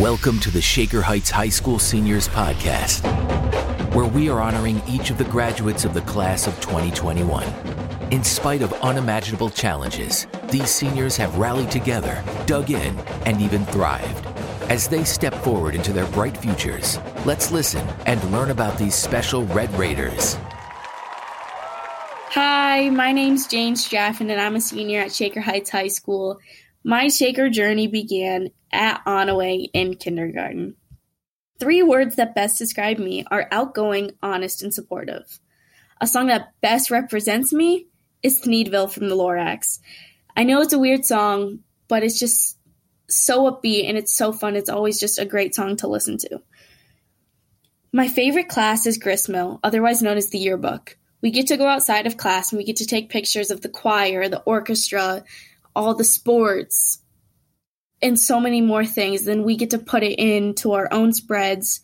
Welcome to the Shaker Heights High School Seniors Podcast, where we are honoring each of the graduates of the class of 2021. In spite of unimaginable challenges, these seniors have rallied together, dug in, and even thrived. As they step forward into their bright futures, let's listen and learn about these special Red Raiders. Hi, my name's Jane Straffon, and I'm a senior at Shaker Heights High School. My Shaker journey began at Onaway in kindergarten. Three words that best describe me are outgoing, honest, and supportive. A song that best represents me is Thneedville from the Lorax. I know it's a weird song, but it's just so upbeat and it's so fun. It's always just a great song to listen to. My favorite class is Gristmill, otherwise known as the yearbook. We get to go outside of class and we get to take pictures of the choir, the orchestra, all the sports, and so many more things. Then we get to put it into our own spreads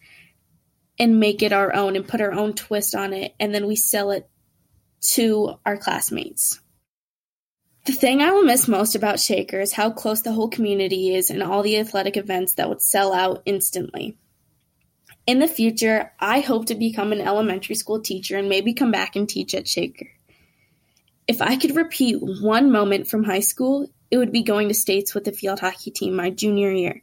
and make it our own and put our own twist on it. And then we sell it to our classmates. The thing I will miss most about Shaker is how close the whole community is and all the athletic events that would sell out instantly. In the future, I hope to become an elementary school teacher and maybe come back and teach at Shaker. If I could repeat one moment from high school, it would be going to states with the field hockey team my junior year.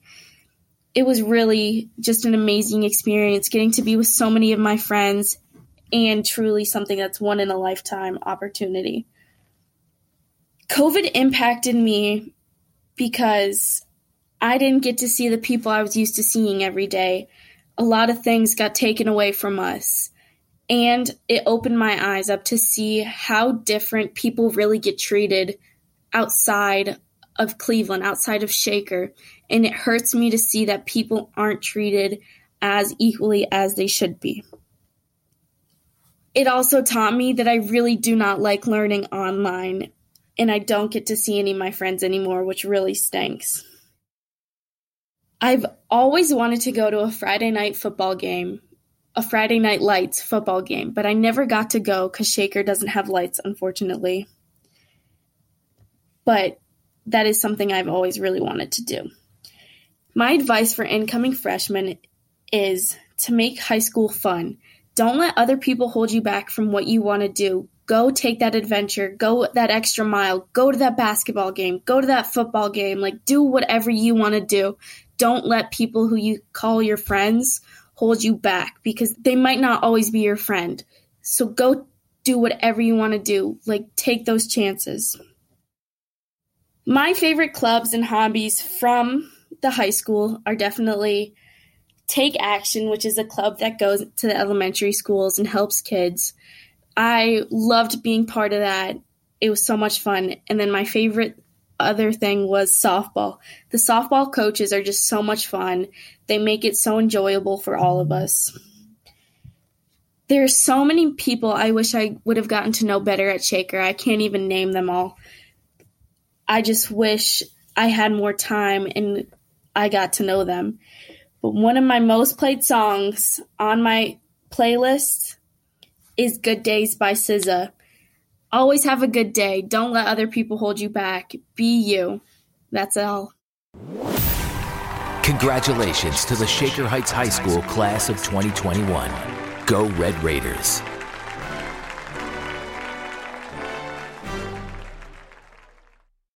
It was really just an amazing experience getting to be with so many of my friends and truly something that's one in a lifetime opportunity. COVID impacted me because I didn't get to see the people I was used to seeing every day a lot of things got taken away from us. And it opened my eyes up to see how different people really get treated outside of Cleveland, outside of Shaker. And it hurts me to see that people aren't treated as equally as they should be. It also taught me that I really do not like learning online, and I don't get to see any of my friends anymore, which really stinks. I've always wanted to go to a Friday night football game, a Friday night lights football game, but I never got to go because Shaker doesn't have lights, unfortunately. But that is something I've always really wanted to do. My advice for incoming freshmen is to make high school fun. Don't let other people hold you back from what you want to do. Go take that adventure, go that extra mile, go to that basketball game, go to that football game, like do whatever you want to do don't let people who you call your friends hold you back because they might not always be your friend. So go do whatever you want to do. Like, take those chances. My favorite clubs and hobbies from the high school are definitely Take Action, which is a club that goes to the elementary schools and helps kids. I loved being part of that. It was so much fun. And then my favorite other thing was softball. The softball coaches are just so much fun. They make it so enjoyable for all of us. There are so many people I wish I would have gotten to know better at Shaker. I can't even name them all. I just wish I had more time and I got to know them. But one of my most played songs on my playlist is Good Days by SZA. Always have a good day. Don't let other people hold you back. Be you. That's all. Congratulations to the Shaker Heights High School class of 2021. Go Red Raiders.